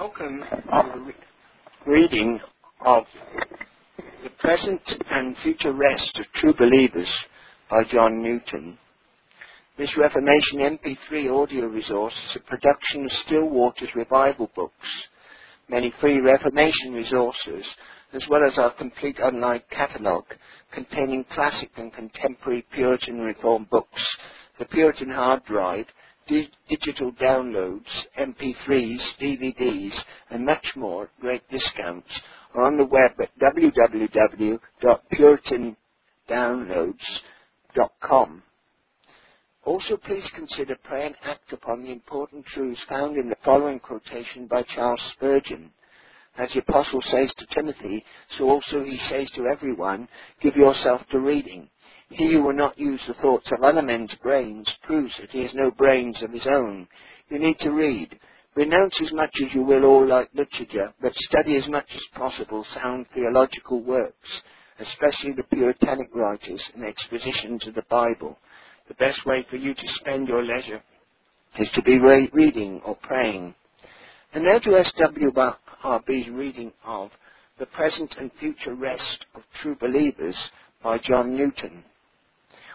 Welcome to the re- reading of The Present and Future Rest of True Believers by John Newton. This Reformation MP3 audio resource is a production of Still Waters Revival Books. Many free Reformation resources, as well as our complete online catalogue containing classic and contemporary Puritan Reform books, the Puritan Hard Drive, di- digital downloads, MP3s, DVDs, and much more at great discounts are on the web at www.puritandownloads.com. Also, please consider pray and act upon the important truths found in the following quotation by Charles Spurgeon. As the apostle says to Timothy, so also he says to everyone, give yourself to reading. He who will not use the thoughts of other men's brains proves that he has no brains of his own. You need to read. Renounce as much as you will all light literature, but study as much as possible sound theological works, especially the Puritanic writers and expositions of the Bible. The best way for you to spend your leisure is to be re- reading or praying. And now to SWRB's reading of The Present and Future Rest of True Believers by John Newton,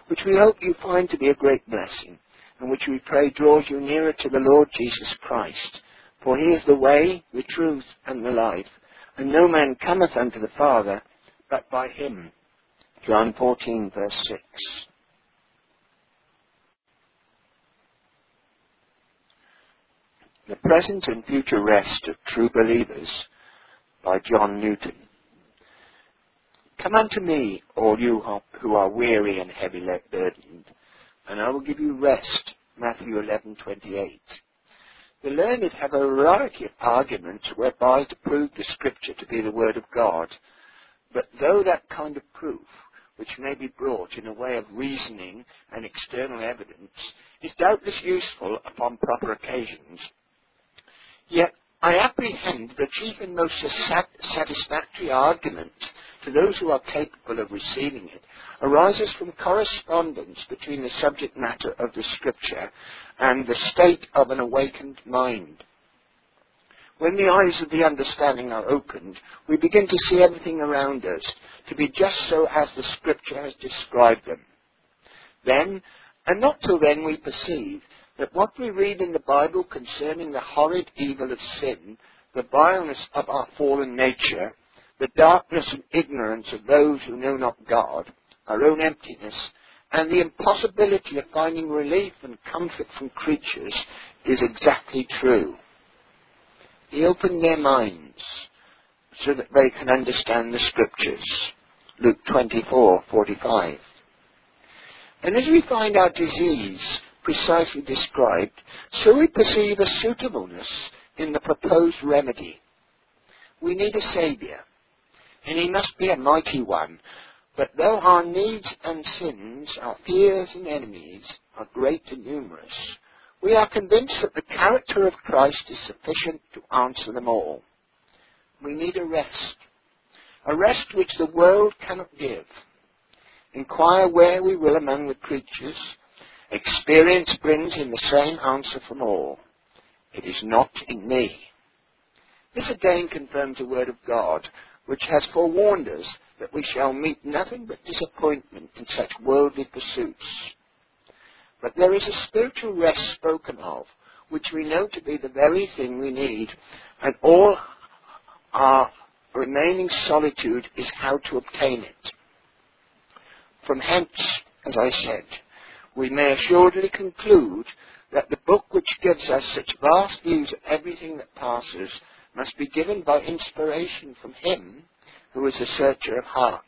which we hope you find to be a great blessing, and which we pray draws you nearer to the Lord Jesus Christ. For he is the way, the truth, and the life, and no man cometh unto the Father but by him. John 14, verse 6. The Present and Future Rest of True Believers by John Newton. Come unto me, all you who are weary and heavy burdened, and I will give you rest. Matthew 11:28. The learned have a variety of arguments whereby to prove the Scripture to be the Word of God, but though that kind of proof, which may be brought in a way of reasoning and external evidence, is doubtless useful upon proper occasions, Yet I apprehend the chief and most satisfactory argument to those who are capable of receiving it arises from correspondence between the subject matter of the scripture and the state of an awakened mind. When the eyes of the understanding are opened, we begin to see everything around us to be just so as the scripture has described them. Then, and not till then, we perceive that what we read in the Bible concerning the horrid evil of sin, the vileness of our fallen nature, the darkness and ignorance of those who know not God, our own emptiness, and the impossibility of finding relief and comfort from creatures is exactly true. He opened their minds so that they can understand the scriptures. Luke 24:45. And as we find our disease precisely described, so we perceive a suitableness in the proposed remedy. We need a Saviour, and he must be a mighty one. But though our needs and sins, our fears and enemies, are great and numerous, we are convinced that the character of Christ is sufficient to answer them all. We need a rest, a rest which the world cannot give. Inquire where we will among the creatures, Experience brings in the same answer from all. It is not in me. This again confirms the word of God, which has forewarned us that we shall meet nothing but disappointment in such worldly pursuits. But there is a spiritual rest spoken of, which we know to be the very thing we need, and all our remaining solitude is how to obtain it. From hence, as I said, we may assuredly conclude that the book which gives us such vast views of everything that passes must be given by inspiration from Him who is a searcher of hearts.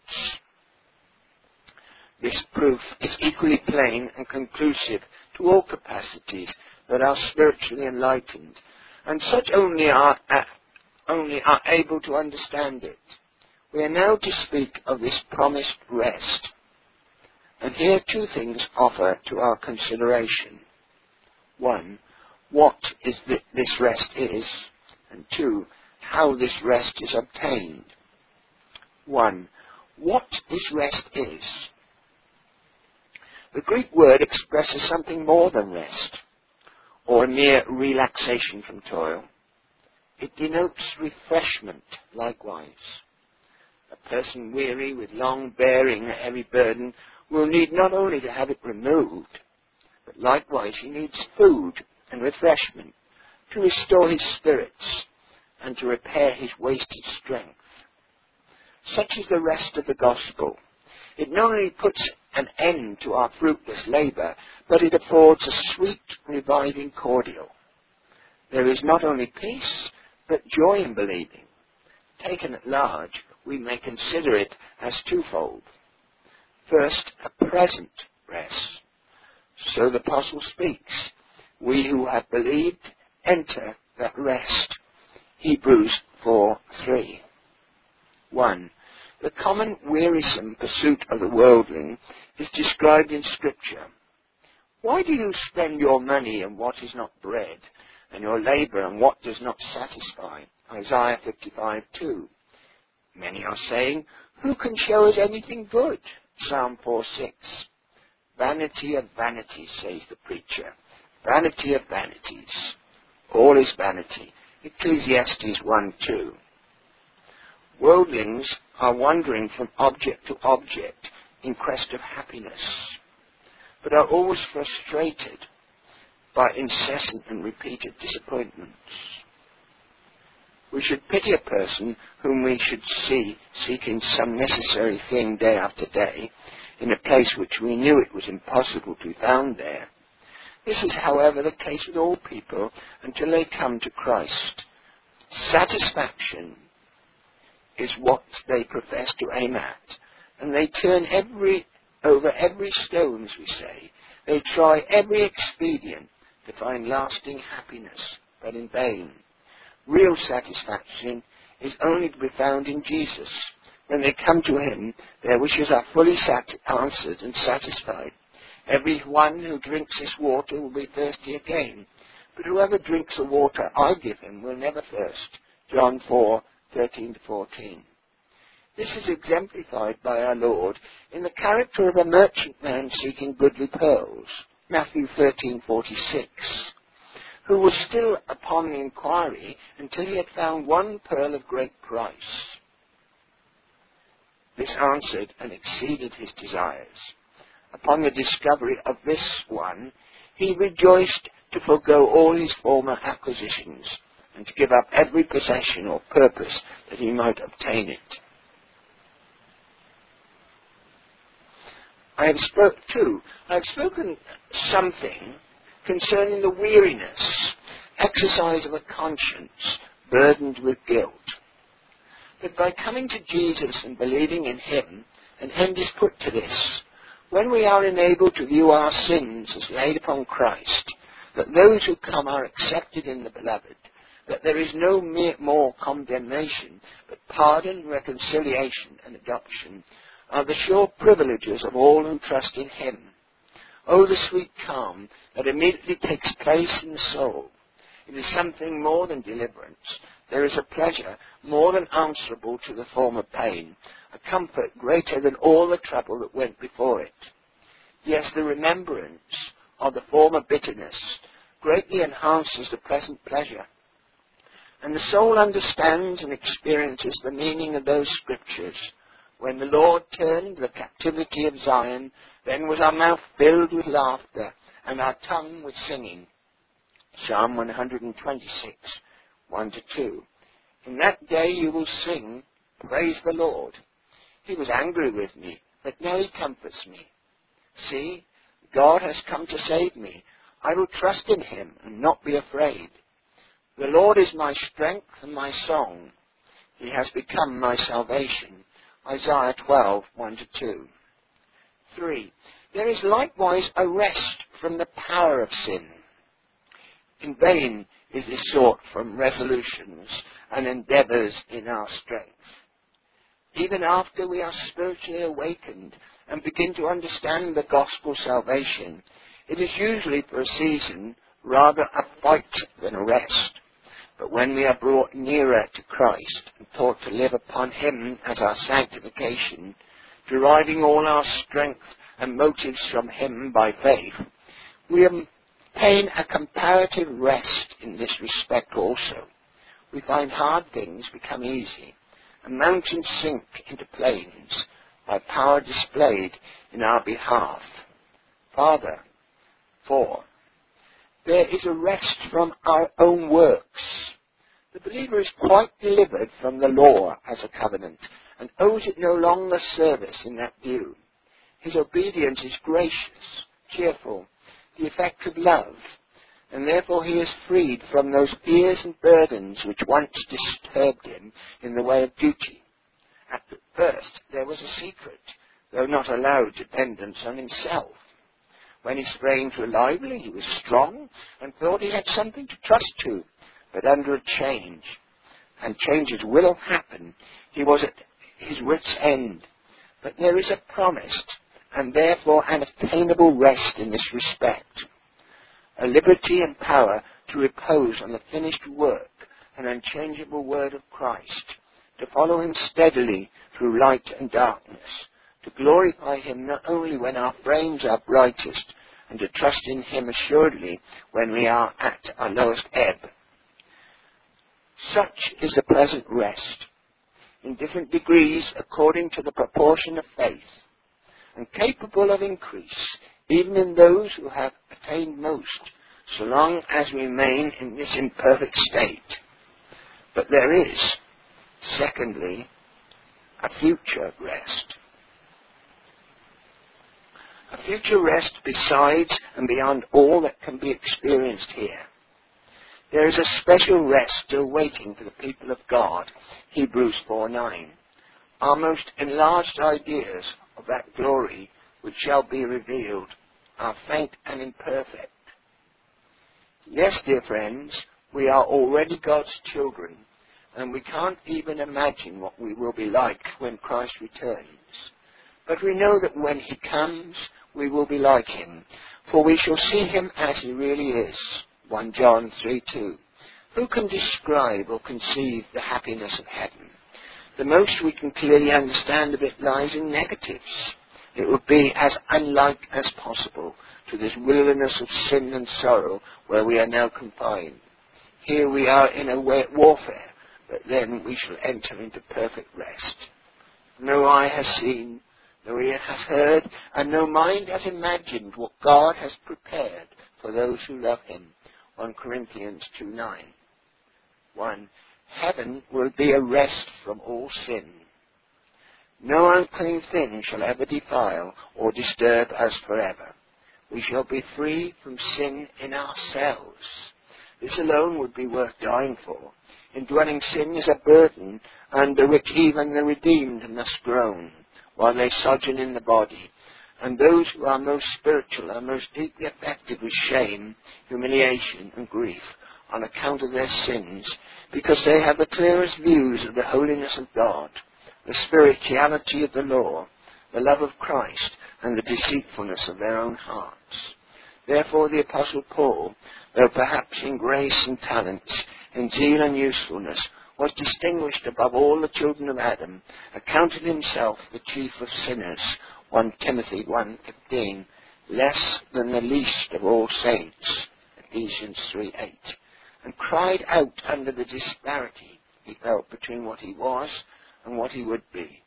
This proof is equally plain and conclusive to all capacities that are spiritually enlightened, and such only are, uh, only are able to understand it. We are now to speak of this promised rest. And here two things offer to our consideration. One, what is the, this rest is, and two, how this rest is obtained. One, what this rest is. The Greek word expresses something more than rest, or a mere relaxation from toil. It denotes refreshment likewise. A person weary with long bearing a heavy burden will need not only to have it removed, but likewise he needs food and refreshment to restore his spirits and to repair his wasted strength. Such is the rest of the gospel. It not only puts an end to our fruitless labour, but it affords a sweet, reviving cordial. There is not only peace, but joy in believing. Taken at large, we may consider it as twofold. First, a present rest. So the apostle speaks. We who have believed enter that rest. Hebrews 4 3. 1. The common wearisome pursuit of the worldling is described in Scripture. Why do you spend your money on what is not bread, and your labor on what does not satisfy? Isaiah 55 2. Many are saying, Who can show us anything good? Psalm 4 6. Vanity of vanities, says the preacher. Vanity of vanities. All is vanity. Ecclesiastes 1 2. Worldlings are wandering from object to object in quest of happiness, but are always frustrated by incessant and repeated disappointments. We should pity a person whom we should see seeking some necessary thing day after day in a place which we knew it was impossible to be found there. This is, however, the case with all people until they come to Christ. Satisfaction is what they profess to aim at, and they turn every over every stone, as we say. They try every expedient to find lasting happiness, but in vain. Real satisfaction is only to be found in Jesus. When they come to him, their wishes are fully sat- answered and satisfied. Every one who drinks this water will be thirsty again. But whoever drinks the water I give him will never thirst. John 4, 13 to 14. This is exemplified by our Lord in the character of a merchantman seeking goodly pearls. Matthew 13:46, who was still upon inquiry until he had found one pearl of great price. This answered and exceeded his desires. Upon the discovery of this one, he rejoiced to forego all his former acquisitions and to give up every possession or purpose that he might obtain it. I have spoke too. I have spoken something concerning the weariness, exercise of a conscience burdened with guilt. That by coming to Jesus and believing in Him, an end is put to this. When we are enabled to view our sins as laid upon Christ, that those who come are accepted in the Beloved, that there is no more condemnation, but pardon, reconciliation, and adoption, are the sure privileges of all who trust in Him. Oh, the sweet calm that immediately takes place in the soul. It is something more than deliverance. There is a pleasure more than answerable to the former pain, a comfort greater than all the trouble that went before it. Yes, the remembrance of the former bitterness greatly enhances the present pleasure. And the soul understands and experiences the meaning of those scriptures when the Lord turned the captivity of Zion, then was our mouth filled with laughter and our tongue with singing. Psalm 126, 1 to 2. In that day you will sing, Praise the Lord. He was angry with me, but now he comforts me. See, God has come to save me. I will trust in him and not be afraid. The Lord is my strength and my song. He has become my salvation. Isaiah 12, 1 to 2. 3. There is likewise a rest from the power of sin. In vain is sought from resolutions and endeavors in our strength. Even after we are spiritually awakened and begin to understand the gospel salvation, it is usually for a season rather a fight than a rest. But when we are brought nearer to Christ and taught to live upon Him as our sanctification, deriving all our strength and motives from Him by faith, we obtain a comparative rest in this respect also. we find hard things become easy, and mountains sink into plains by power displayed in our behalf. Father, 4. There is a rest from our own works. The believer is quite delivered from the law as a covenant and owes it no longer service in that view. His obedience is gracious, cheerful, the effect of love, and therefore he is freed from those fears and burdens which once disturbed him in the way of duty. At first there was a secret, though not allowed dependence on himself. When his frames were lively, he was strong and thought he had something to trust to. But under a change, and changes will happen, he was at his wit's end. But there is a promised and therefore an attainable rest in this respect. A liberty and power to repose on the finished work and unchangeable word of Christ, to follow him steadily through light and darkness, to glorify him not only when our frames are brightest, and to trust in him assuredly when we are at our lowest ebb. Such is the present rest, in different degrees according to the proportion of faith, and capable of increase, even in those who have attained most, so long as we remain in this imperfect state. But there is, secondly, a future rest. A future rest besides and beyond all that can be experienced here. There is a special rest still waiting for the people of God. Hebrews 4:9. Our most enlarged ideas of that glory which shall be revealed are faint and imperfect. Yes, dear friends, we are already God's children, and we can't even imagine what we will be like when Christ returns. But we know that when he comes, we will be like him, for we shall see him as he really is. 1 John 3 2. Who can describe or conceive the happiness of heaven? The most we can clearly understand of it lies in negatives. It would be as unlike as possible to this wilderness of sin and sorrow where we are now confined. Here we are in a warfare, but then we shall enter into perfect rest. No eye has seen, no ear has heard, and no mind has imagined what God has prepared for those who love him. 1 Corinthians 2 9. 1. Heaven will be a rest from all sin. No unclean thing shall ever defile or disturb us forever. We shall be free from sin in ourselves. This alone would be worth dying for. Indwelling sin is a burden under which even the redeemed must groan while they sojourn in the body. And those who are most spiritual are most deeply affected with shame, humiliation, and grief on account of their sins, because they have the clearest views of the holiness of God, the spirituality of the law, the love of Christ, and the deceitfulness of their own hearts. Therefore the Apostle Paul, though perhaps in grace and talents, in zeal and usefulness, was distinguished above all the children of Adam, accounted himself the chief of sinners, 1 Timothy 1.15, less than the least of all saints, Ephesians 3.8, and cried out under the disparity he felt between what he was and what he would be.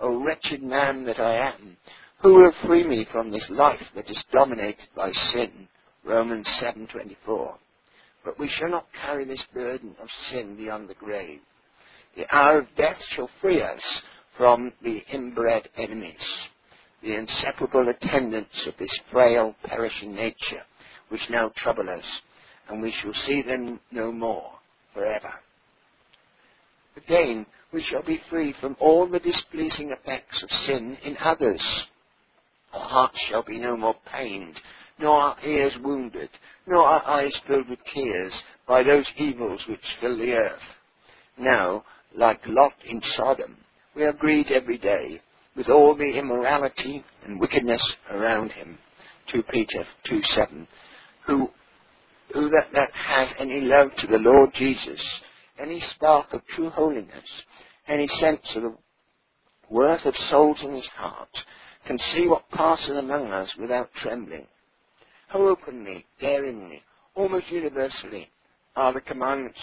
O wretched man that I am, who will free me from this life that is dominated by sin? Romans 7.24 but we shall not carry this burden of sin beyond the grave. The hour of death shall free us from the inbred enemies, the inseparable attendants of this frail, perishing nature, which now trouble us, and we shall see them no more forever. Again, we shall be free from all the displeasing effects of sin in others. Our hearts shall be no more pained nor our ears wounded, nor our eyes filled with tears by those evils which fill the earth. Now, like Lot in Sodom, we are grieved every day with all the immorality and wickedness around him. 2 Peter 2 7. Who, who that, that has any love to the Lord Jesus, any spark of true holiness, any sense of the worth of souls in his heart, can see what passes among us without trembling how openly, daringly, almost universally are the commandments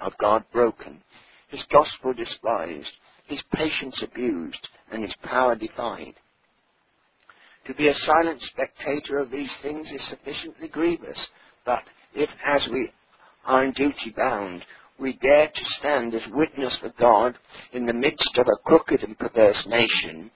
of God broken, his gospel despised, his patience abused, and his power defied. To be a silent spectator of these things is sufficiently grievous, but if, as we are in duty bound, we dare to stand as witness for God in the midst of a crooked and perverse nation,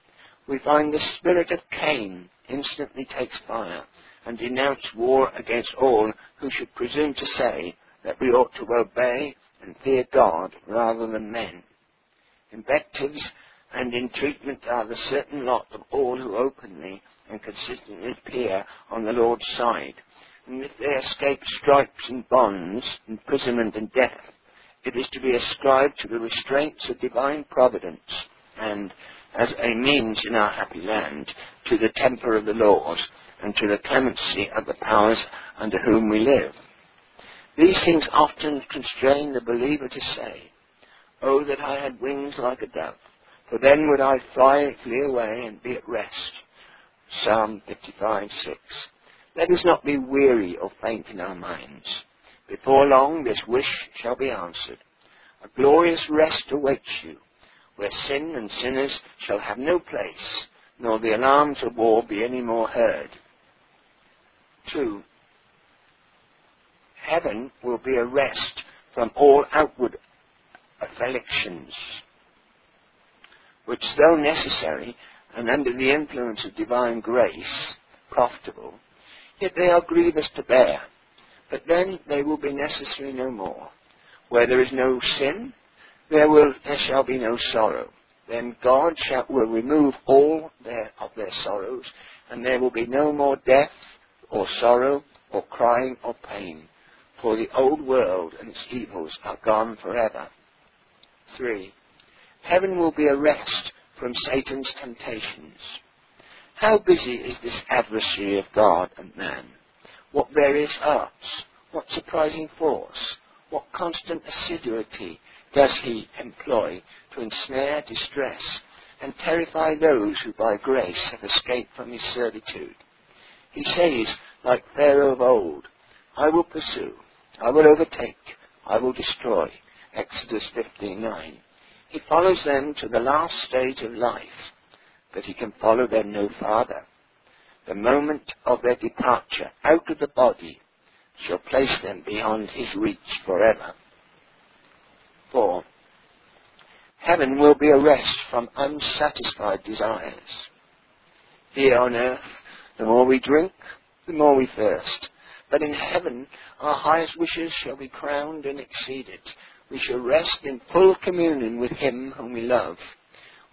we find the spirit of Cain instantly takes fire and denounce war against all who should presume to say that we ought to obey and fear God rather than men. Invectives and entreatment are the certain lot of all who openly and consistently appear on the Lord's side. And if they escape stripes and bonds, imprisonment and death, it is to be ascribed to the restraints of divine providence and, as a means in our happy land, to the temper of the laws and to the clemency of the powers under whom we live. These things often constrain the believer to say, Oh, that I had wings like a dove, for then would I fly, flee away and be at rest. Psalm 55, 6. Let us not be weary or faint in our minds. Before long this wish shall be answered. A glorious rest awaits you, where sin and sinners shall have no place, nor the alarms of war be any more heard. 2 heaven will be a rest from all outward afflictions, which though necessary and under the influence of divine grace profitable, yet they are grievous to bear. But then they will be necessary no more. Where there is no sin, there will there shall be no sorrow. Then God shall, will remove all their, of their sorrows, and there will be no more death, or sorrow, or crying, or pain for the old world and its evils are gone forever. 3. Heaven will be a rest from Satan's temptations. How busy is this adversary of God and man? What various arts, what surprising force, what constant assiduity does he employ to ensnare, distress, and terrify those who by grace have escaped from his servitude. He says, like Pharaoh of old, I will pursue, I will overtake, I will destroy. Exodus 15:9. He follows them to the last stage of life, but he can follow them no farther. The moment of their departure out of the body shall place them beyond his reach forever. 4. Heaven will be a rest from unsatisfied desires. Here on earth, the more we drink, the more we thirst. But in heaven, our highest wishes shall be crowned and exceeded. We shall rest in full communion with Him whom we love.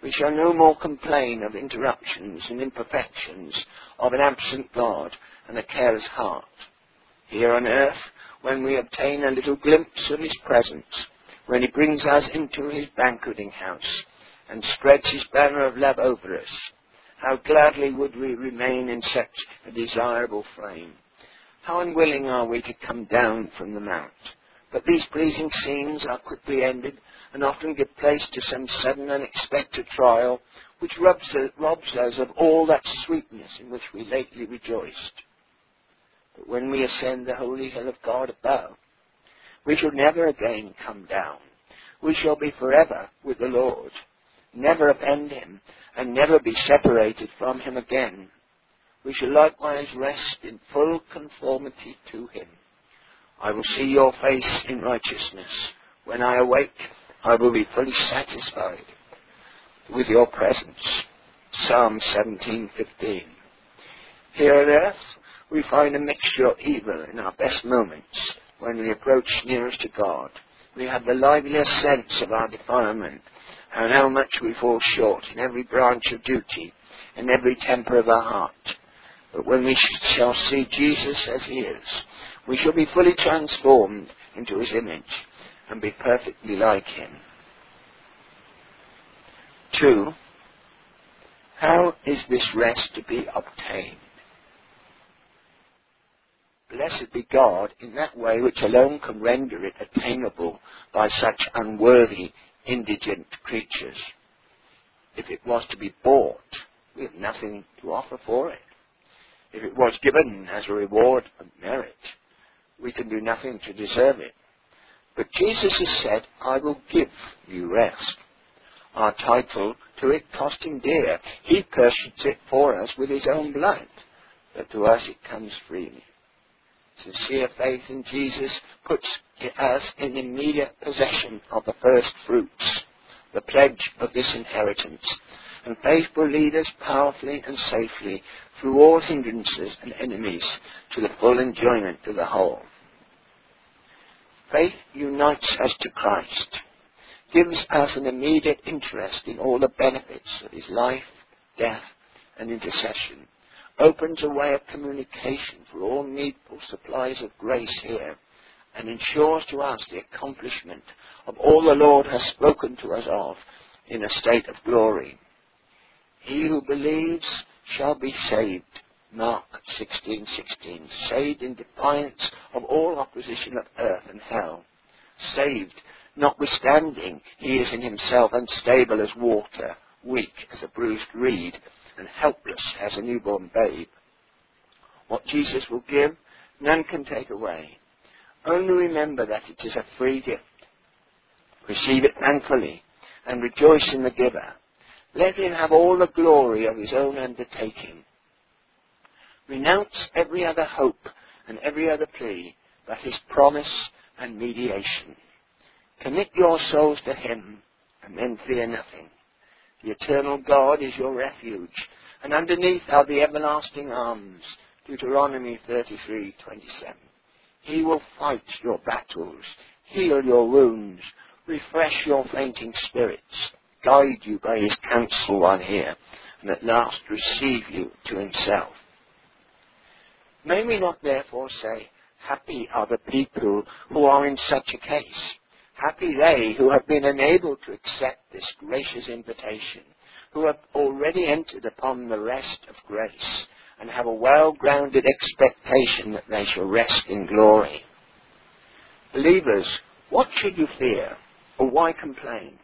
We shall no more complain of interruptions and imperfections, of an absent God and a careless heart. Here on earth, when we obtain a little glimpse of His presence, when He brings us into His banqueting house and spreads His banner of love over us, how gladly would we remain in such a desirable frame. How unwilling are we to come down from the mount? But these pleasing scenes are quickly ended and often give place to some sudden unexpected trial which robs, robs us of all that sweetness in which we lately rejoiced. But when we ascend the holy hill of God above, we shall never again come down. We shall be forever with the Lord, never offend him, and never be separated from him again we shall likewise rest in full conformity to him. I will see your face in righteousness. When I awake, I will be fully satisfied with your presence. Psalm 17:15. Here on earth, we find a mixture of evil in our best moments when we approach nearest to God. We have the liveliest sense of our defilement and how much we fall short in every branch of duty and every temper of our heart. But when we shall see Jesus as he is, we shall be fully transformed into his image and be perfectly like him. Two, how is this rest to be obtained? Blessed be God in that way which alone can render it attainable by such unworthy, indigent creatures. If it was to be bought, we have nothing to offer for it if it was given as a reward of merit, we can do nothing to deserve it. But Jesus has said, I will give you rest. Our title to it cost him dear. He purchased it for us with his own blood. But to us it comes freely. Sincere faith in Jesus puts us in immediate possession of the first fruits, the pledge of this inheritance. And faith will lead us powerfully and safely through all hindrances and enemies to the full enjoyment of the whole. Faith unites us to Christ, gives us an immediate interest in all the benefits of his life, death, and intercession, opens a way of communication for all needful supplies of grace here, and ensures to us the accomplishment of all the Lord has spoken to us of in a state of glory. He who believes shall be saved. Mark 16:16. Saved in defiance of all opposition of earth and hell. Saved, notwithstanding he is in himself unstable as water, weak as a bruised reed, and helpless as a newborn babe. What Jesus will give, none can take away. Only remember that it is a free gift. Receive it thankfully and rejoice in the giver. Let him have all the glory of his own undertaking. Renounce every other hope and every other plea but his promise and mediation. Commit your souls to him and then fear nothing. The eternal God is your refuge, and underneath are the everlasting arms. Deuteronomy 33:27. He will fight your battles, heal your wounds, refresh your fainting spirits, guide you by his counsel while here, and at last receive you to himself. May we not therefore say, Happy are the people who are in such a case. Happy they who have been enabled to accept this gracious invitation, who have already entered upon the rest of grace, and have a well-grounded expectation that they shall rest in glory. Believers, what should you fear, or why complain?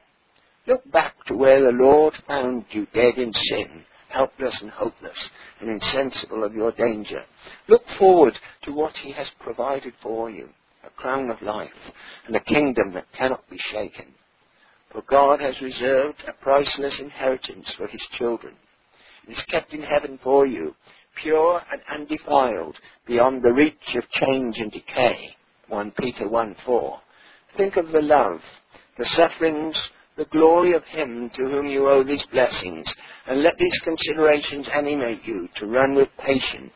Look back to where the Lord found you dead in sin, helpless and hopeless, and insensible of your danger. Look forward to what He has provided for you a crown of life and a kingdom that cannot be shaken. For God has reserved a priceless inheritance for His children. It is kept in heaven for you, pure and undefiled, beyond the reach of change and decay. 1 Peter 1 4. Think of the love, the sufferings, the glory of Him to whom you owe these blessings, and let these considerations animate you to run with patience,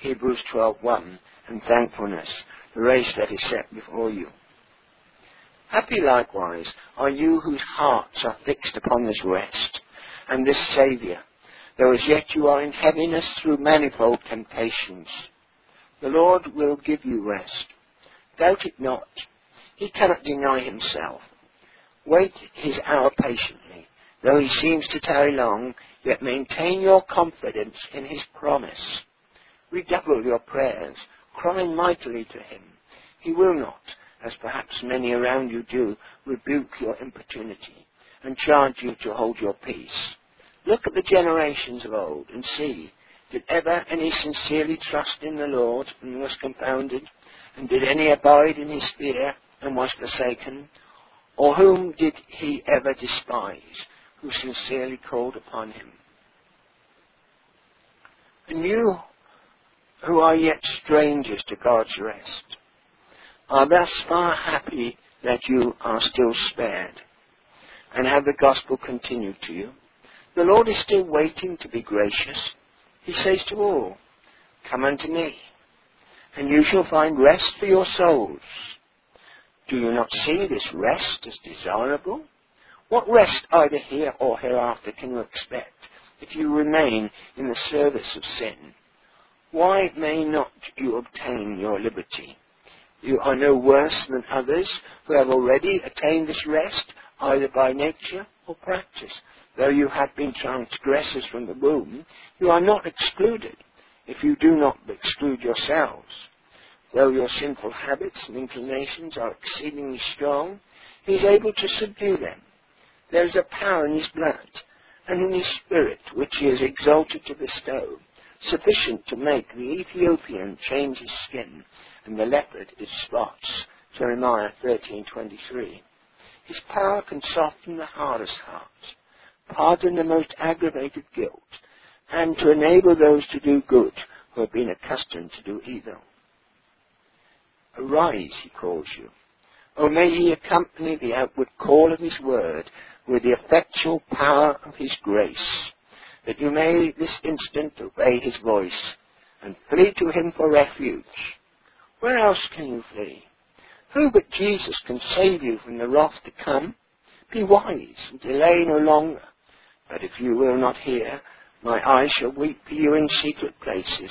Hebrews 12.1, and thankfulness, the race that is set before you. Happy likewise are you whose hearts are fixed upon this rest, and this Saviour, though as yet you are in heaviness through manifold temptations. The Lord will give you rest. Doubt it not. He cannot deny himself. Wait his hour patiently. Though he seems to tarry long, yet maintain your confidence in his promise. Redouble your prayers, crying mightily to him. He will not, as perhaps many around you do, rebuke your importunity and charge you to hold your peace. Look at the generations of old and see, did ever any sincerely trust in the Lord and was confounded? And did any abide in his fear and was forsaken? Or whom did he ever despise, who sincerely called upon him? And you, who are yet strangers to God's rest, are thus far happy that you are still spared, and have the gospel continued to you. The Lord is still waiting to be gracious. He says to all, Come unto me, and you shall find rest for your souls. Do you not see this rest as desirable? What rest either here or hereafter can you expect if you remain in the service of sin? Why may not you obtain your liberty? You are no worse than others who have already attained this rest, either by nature or practice. Though you have been transgressors from the womb, you are not excluded, if you do not exclude yourselves. Though your sinful habits and inclinations are exceedingly strong, he is able to subdue them. There is a power in his blood and in his spirit which he is exalted to bestow, sufficient to make the Ethiopian change his skin and the leopard its spots, Jeremiah 13:23. His power can soften the hardest heart, pardon the most aggravated guilt, and to enable those to do good who have been accustomed to do evil. Arise, he calls you. Oh, may he accompany the outward call of his word with the effectual power of his grace, that you may this instant obey his voice and flee to him for refuge. Where else can you flee? Who but Jesus can save you from the wrath to come? Be wise and delay no longer. But if you will not hear, my eyes shall weep for you in secret places.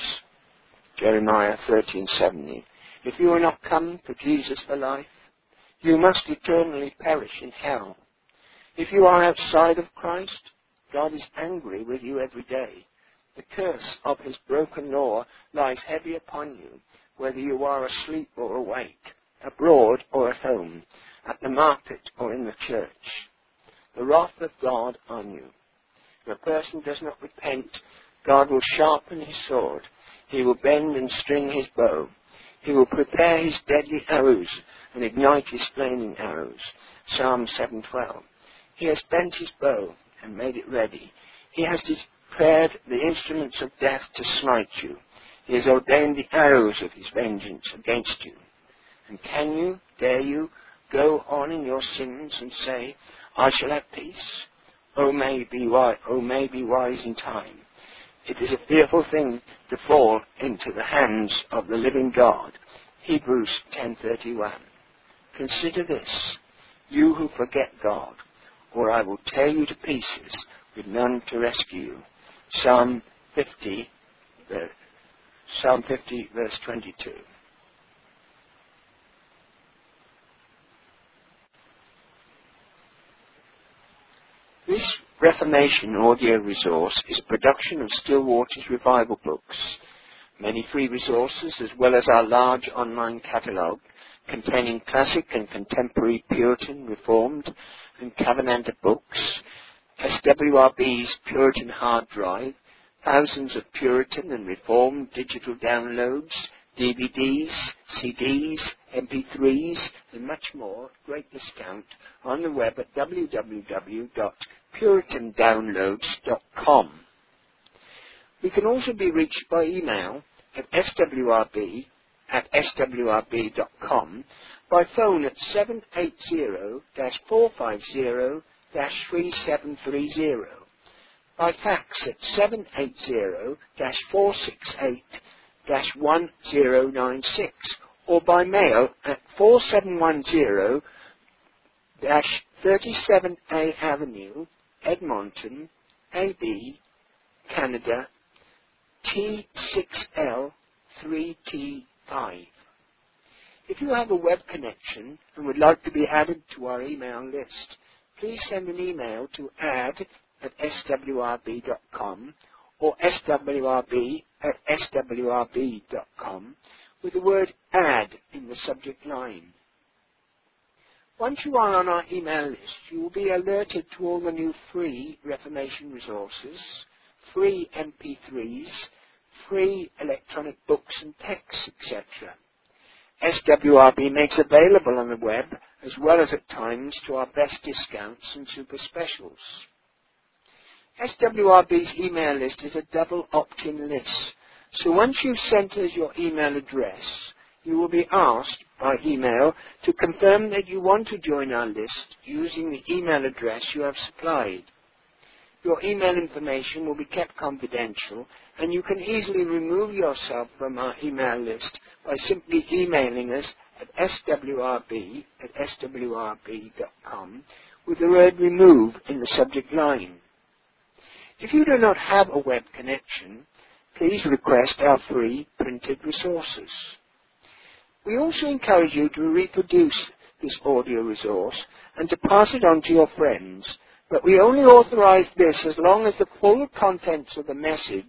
Jeremiah 13:70. If you will not come to Jesus for life, you must eternally perish in hell. If you are outside of Christ, God is angry with you every day. The curse of his broken law lies heavy upon you, whether you are asleep or awake abroad or at home, at the market or in the church. The wrath of God on you. If a person does not repent, God will sharpen his sword. He will bend and string his bow. He will prepare his deadly arrows and ignite his flaming arrows. Psalm 7:12. He has bent his bow and made it ready. He has prepared the instruments of death to smite you. He has ordained the arrows of his vengeance against you. And can you, dare you, go on in your sins and say, I shall have peace? Oh, may be wise, oh, may be wise in time. It is a fearful thing to fall into the hands of the living God. Hebrews 10:31. Consider this, you who forget God, or I will tear you to pieces with none to rescue you. Psalm 50, Psalm 50, verse 22. This Reformation audio resource is a production of Still Waters Revival Books. Many free resources, as well as our large online catalogue containing classic and contemporary Puritan, Reformed, and Covenanter books, SWRB's Puritan hard drive, thousands of Puritan and Reformed digital downloads, DVDs, CDs, MP3s, and much more, great discount, on the web at www.puritandownloads.com. We can also be reached by email at swrb at swrb.com, by phone at 780-450-3730, by fax at 780-468 1096 or by mail at 4710 37A Avenue, Edmonton, AB, Canada, T6L 3T5. If you have a web connection and would like to be added to our email list, please send an email to add at swrb.com or swrb at swrb.com with the word add in the subject line. Once you are on our email list, you will be alerted to all the new free Reformation resources, free MP3s, free electronic books and texts, etc. SWRB makes available on the web, as well as at times to our best discounts and super specials. SWRB's email list is a double opt-in list. So once you've sent us your email address, you will be asked by email to confirm that you want to join our list using the email address you have supplied. Your email information will be kept confidential and you can easily remove yourself from our email list by simply emailing us at swrb at swrb.com with the word remove in the subject line. If you do not have a web connection, please request our free printed resources. We also encourage you to reproduce this audio resource and to pass it on to your friends, but we only authorize this as long as the full contents of the message,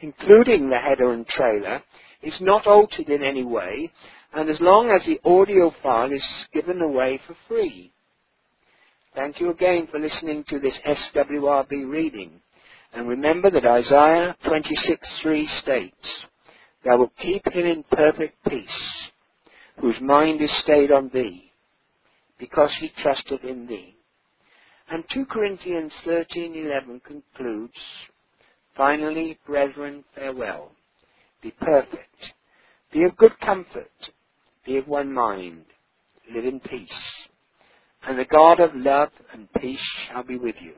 including the header and trailer, is not altered in any way, and as long as the audio file is given away for free. Thank you again for listening to this SWRB reading. And remember that Isaiah 26:3 states, Thou wilt keep him in perfect peace, whose mind is stayed on thee, because he trusted in thee. And 2 Corinthians 13:11 concludes, Finally, brethren, farewell. Be perfect. Be of good comfort. Be of one mind. Live in peace. And the God of love and peace shall be with you.